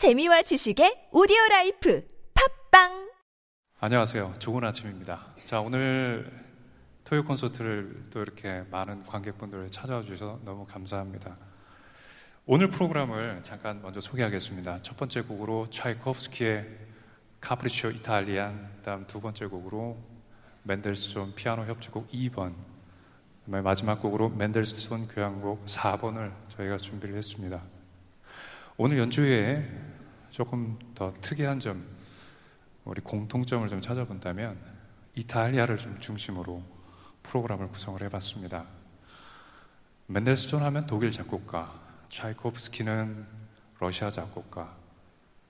재미와 지식의 오디오 라이프 팟빵 안녕하세요. 좋은 아침입니다. 자, 오늘 토요 콘서트를 또 이렇게 많은 관객분들 찾아와 주셔서 너무 감사합니다. 오늘 프로그램을 잠깐 먼저 소개하겠습니다. 첫 번째 곡으로 차이코프스키의 Capriccio Italien, 다음 두 번째 곡으로 멘델스존 피아노 협주곡 2번, 마지막 곡으로 멘델스존 교향곡 4번을 저희가 준비를 했습니다. 오늘 연주회에 조금 더 특이한 점, 우리 공통점을 좀 찾아본다면 이탈리아를 좀 중심으로 프로그램을 구성을 해봤습니다. 멘델스존 하면 독일 작곡가, 차이코프스키는 러시아 작곡가,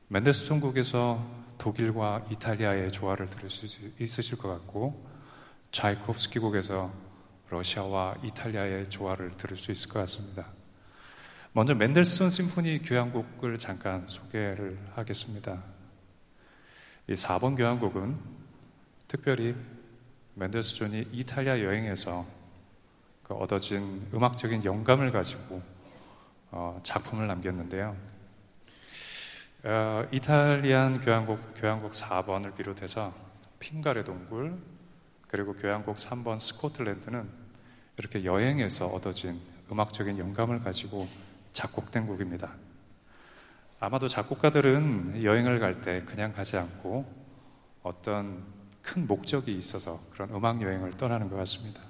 멘델스존 곡에서 독일과 이탈리아의 조화를 들을 수 있으실 것 같고, 차이코프스키 곡에서 러시아와 이탈리아의 조화를 들을 수 있을 것 같습니다. 먼저 멘델스존 심포니 교향곡을 잠깐 소개를 하겠습니다. 이 4번 교향곡은 특별히 멘델스존이 이탈리아 여행에서 그 얻어진 음악적인 영감을 가지고 어, 작품을 남겼는데요. 어, 이탈리안 교향곡, 교향곡 4번을 비롯해서 핑가레 동굴, 그리고 교향곡 3번 스코틀랜드는 이렇게 여행에서 얻어진 음악적인 영감을 가지고 작곡된 곡입니다. 아마도 작곡가들은 여행을 갈 때 그냥 가지 않고 어떤 큰 목적이 있어서 그런 음악 여행을 떠나는 것 같습니다.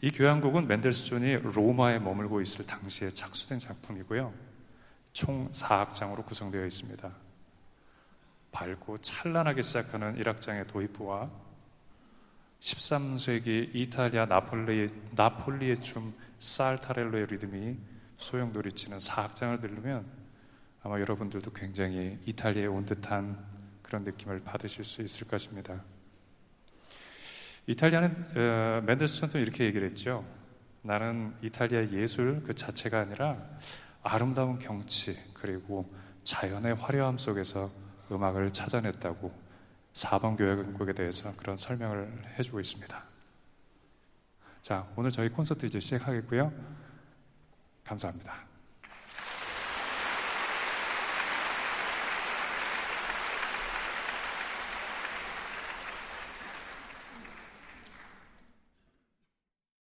이 교향곡은 멘델스존이 로마에 머물고 있을 당시에 착수된 작품이고요. 총 4악장으로 구성되어 있습니다. 밝고 찬란하게 시작하는 1악장의 도입부와 13세기 이탈리아 나폴리, 나폴리의 춤 살타렐로의 리듬이 소용돌이치는 사악장을 들으면 아마 여러분들도 굉장히 이탈리아에 온 듯한 그런 느낌을 받으실 수 있을 것입니다. 이탈리아는 어, 맨델스존도 이렇게 얘기를 했죠. 나는 이탈리아 예술 그 자체가 아니라 아름다운 경치 그리고 자연의 화려함 속에서 음악을 찾아냈다고 4번 교향곡에 대해서 그런 설명을 해주고 있습니다. 자, 오늘 저희 콘서트 이제 시작하겠고요. 감사합니다.